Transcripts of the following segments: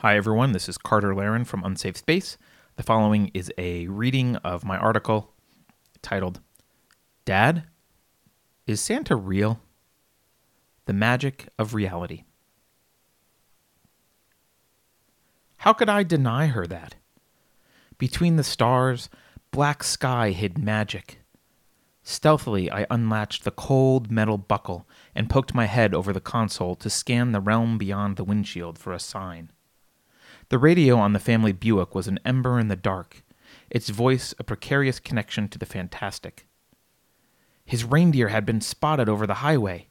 Hi, everyone. This is Carter Laren from Unsafe Space. The following is a reading of my article titled Dad, is Santa real? The Magic of Reality. How could I deny her that? Between the stars, black sky hid magic. Stealthily, I unlatched the cold metal buckle and poked my head over the console to scan the realm beyond the windshield for a sign. The radio on the family Buick was an ember in the dark, its voice a precarious connection to the fantastic. His reindeer had been spotted over the highway.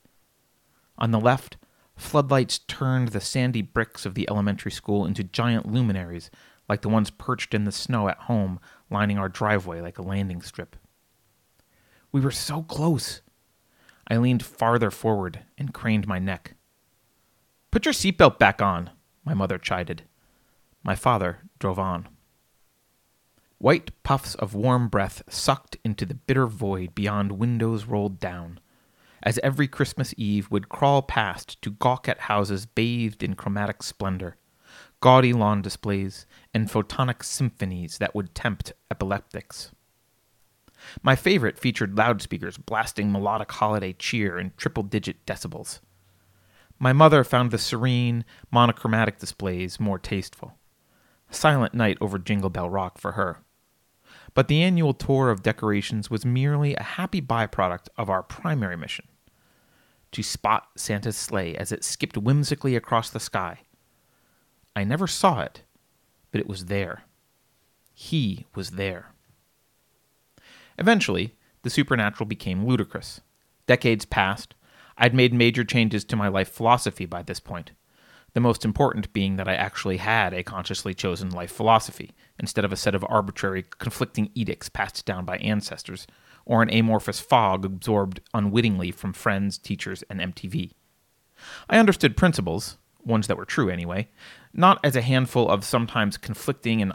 On the left, floodlights turned the sandy bricks of the elementary school into giant luminaries like the ones perched in the snow at home, lining our driveway like a landing strip. We were so close. I leaned farther forward and craned my neck. Put your seatbelt back on, my mother chided. My father drove on. White puffs of warm breath sucked into the bitter void beyond windows rolled down, as every Christmas Eve would crawl past to gawk at houses bathed in chromatic splendor, gaudy lawn displays, and photonic symphonies that would tempt epileptics. My favorite featured loudspeakers blasting melodic holiday cheer in triple digit decibels. My mother found the serene, monochromatic displays more tasteful. Silent night over Jingle Bell Rock for her. But the annual tour of decorations was merely a happy byproduct of our primary mission to spot Santa's sleigh as it skipped whimsically across the sky. I never saw it, but it was there. He was there. Eventually, the supernatural became ludicrous. Decades passed. I'd made major changes to my life philosophy by this point the most important being that I actually had a consciously chosen life philosophy, instead of a set of arbitrary, conflicting edicts passed down by ancestors, or an amorphous fog absorbed unwittingly from friends, teachers, and MTV. I understood principles, ones that were true anyway, not as a handful of sometimes conflicting and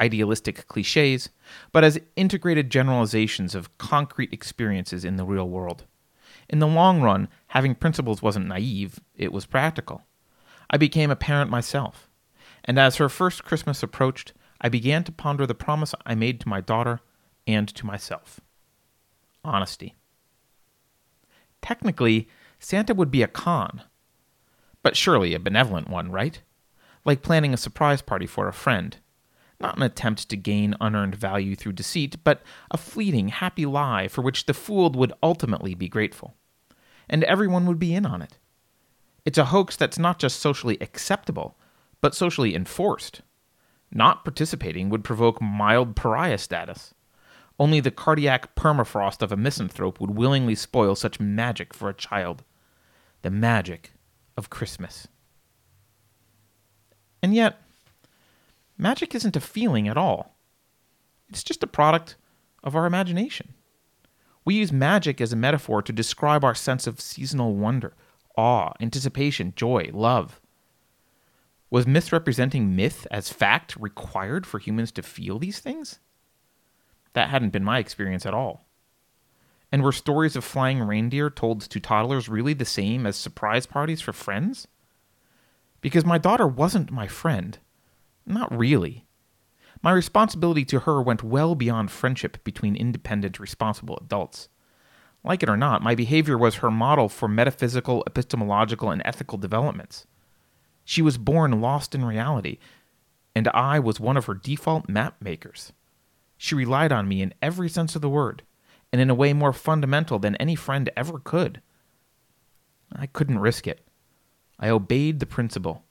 idealistic cliches, but as integrated generalizations of concrete experiences in the real world. In the long run, having principles wasn't naive, it was practical. I became a parent myself, and as her first Christmas approached, I began to ponder the promise I made to my daughter and to myself honesty. Technically, Santa would be a con, but surely a benevolent one, right? Like planning a surprise party for a friend. Not an attempt to gain unearned value through deceit, but a fleeting, happy lie for which the fooled would ultimately be grateful. And everyone would be in on it. It's a hoax that's not just socially acceptable, but socially enforced. Not participating would provoke mild pariah status. Only the cardiac permafrost of a misanthrope would willingly spoil such magic for a child. The magic of Christmas. And yet, magic isn't a feeling at all. It's just a product of our imagination. We use magic as a metaphor to describe our sense of seasonal wonder, awe, anticipation, joy, love. Was misrepresenting myth as fact required for humans to feel these things? That hadn't been my experience at all. And were stories of flying reindeer told to toddlers really the same as surprise parties for friends? Because my daughter wasn't my friend. Not really. My responsibility to her went well beyond friendship between independent, responsible adults. Like it or not, my behavior was her model for metaphysical, epistemological, and ethical developments. She was born lost in reality, and I was one of her default map makers. She relied on me in every sense of the word, and in a way more fundamental than any friend ever could. I couldn't risk it. I obeyed the principle.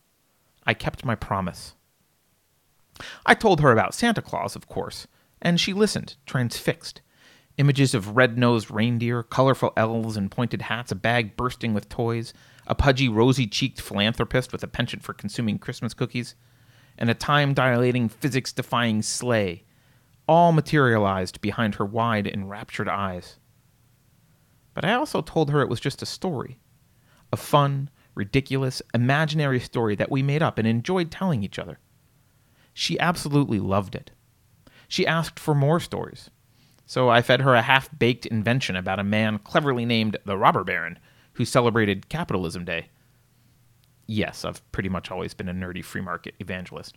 I kept my promise. I told her about Santa Claus, of course, and she listened, transfixed. Images of red nosed reindeer, colorful elves in pointed hats, a bag bursting with toys, a pudgy, rosy cheeked philanthropist with a penchant for consuming Christmas cookies, and a time dilating, physics defying sleigh, all materialized behind her wide, enraptured eyes. But I also told her it was just a story a fun, ridiculous, imaginary story that we made up and enjoyed telling each other. She absolutely loved it. She asked for more stories so I fed her a half baked invention about a man cleverly named the Robber Baron who celebrated Capitalism Day. yes, I've pretty much always been a nerdy free market evangelist.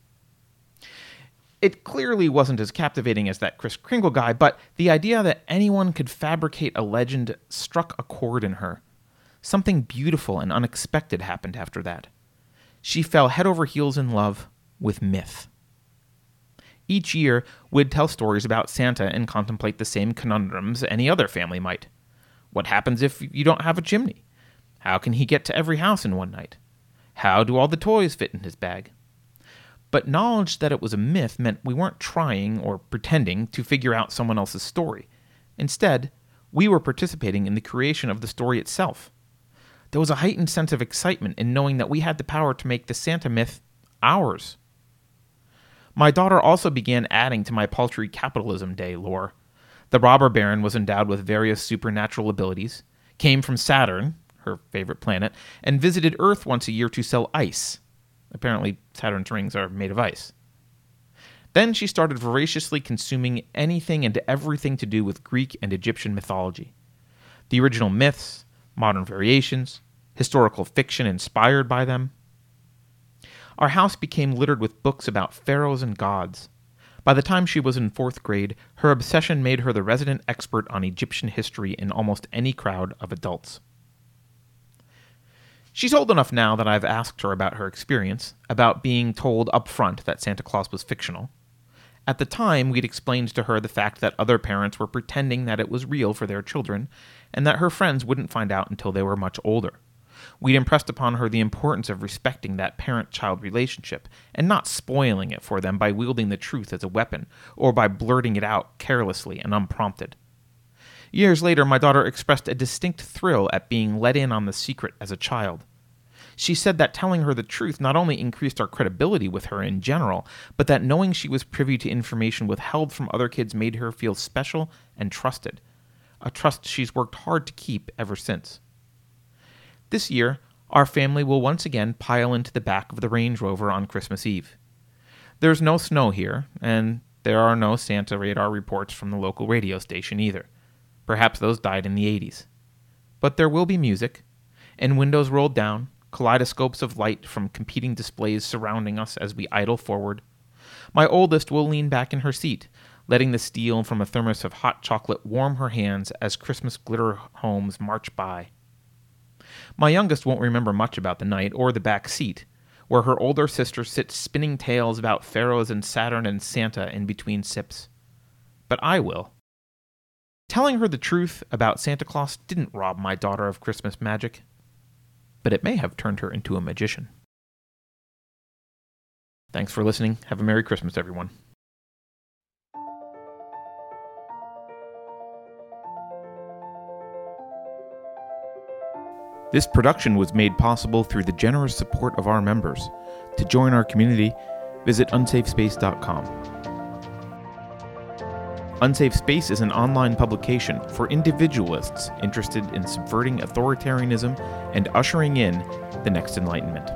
It clearly wasn't as captivating as that Kris Kringle guy, but the idea that anyone could fabricate a legend struck a chord in her. Something beautiful and unexpected happened after that. She fell head over heels in love with myth. Each year, we'd tell stories about Santa and contemplate the same conundrums any other family might. What happens if you don't have a chimney? How can he get to every house in one night? How do all the toys fit in his bag? But knowledge that it was a myth meant we weren't trying or pretending to figure out someone else's story. Instead, we were participating in the creation of the story itself. There was a heightened sense of excitement in knowing that we had the power to make the Santa myth ours. My daughter also began adding to my paltry capitalism day lore. The robber baron was endowed with various supernatural abilities, came from Saturn, her favorite planet, and visited Earth once a year to sell ice. Apparently, Saturn's rings are made of ice. Then she started voraciously consuming anything and everything to do with Greek and Egyptian mythology. The original myths, modern variations, historical fiction inspired by them. Our house became littered with books about pharaohs and gods. By the time she was in fourth grade, her obsession made her the resident expert on Egyptian history in almost any crowd of adults. She's old enough now that I've asked her about her experience, about being told up front that Santa Claus was fictional. At the time, we'd explained to her the fact that other parents were pretending that it was real for their children, and that her friends wouldn't find out until they were much older. We'd impressed upon her the importance of respecting that parent child relationship and not spoiling it for them by wielding the truth as a weapon or by blurting it out carelessly and unprompted. Years later, my daughter expressed a distinct thrill at being let in on the secret as a child. She said that telling her the truth not only increased our credibility with her in general, but that knowing she was privy to information withheld from other kids made her feel special and trusted, a trust she's worked hard to keep ever since. This year, our family will once again pile into the back of the Range Rover on Christmas Eve. There's no snow here, and there are no Santa radar reports from the local radio station either. Perhaps those died in the 80s. But there will be music, and windows rolled down, kaleidoscopes of light from competing displays surrounding us as we idle forward. My oldest will lean back in her seat, letting the steel from a thermos of hot chocolate warm her hands as Christmas glitter homes march by. My youngest won't remember much about the night or the back seat, where her older sister sits spinning tales about pharaohs and Saturn and Santa in between sips. But I will. Telling her the truth about Santa Claus didn't rob my daughter of Christmas magic, but it may have turned her into a magician. Thanks for listening. Have a Merry Christmas, everyone. This production was made possible through the generous support of our members. To join our community, visit unsafespace.com. Unsafe Space is an online publication for individualists interested in subverting authoritarianism and ushering in the next Enlightenment.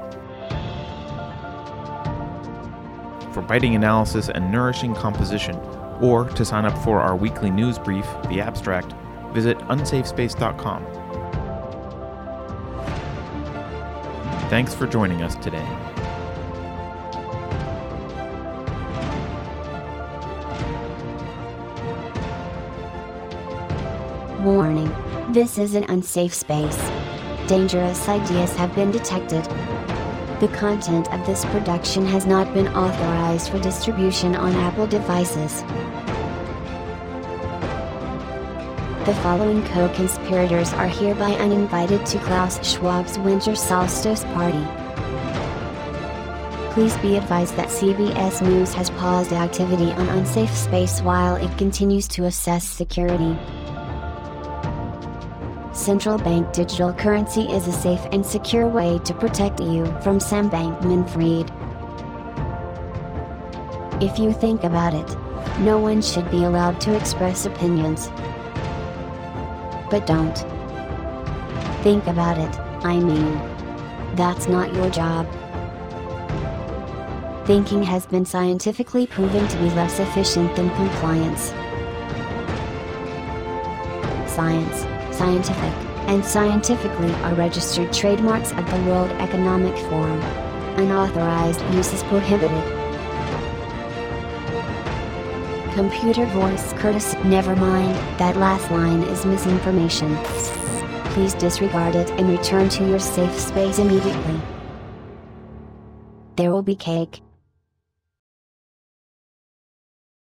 For biting analysis and nourishing composition, or to sign up for our weekly news brief, The Abstract, visit unsafespace.com. Thanks for joining us today. Warning. This is an unsafe space. Dangerous ideas have been detected. The content of this production has not been authorized for distribution on Apple devices. The following co-conspirators are hereby uninvited to Klaus Schwab's winter solstice party. Please be advised that CBS News has paused activity on unsafe space while it continues to assess security. Central bank digital currency is a safe and secure way to protect you from Sam Bankman-Fried. If you think about it, no one should be allowed to express opinions. But don't. Think about it, I mean. That's not your job. Thinking has been scientifically proven to be less efficient than compliance. Science scientific, and scientifically are registered trademarks of the World Economic Forum. Unauthorized use is prohibited. Computer voice Curtis. Never mind, that last line is misinformation. Please disregard it and return to your safe space immediately. There will be cake.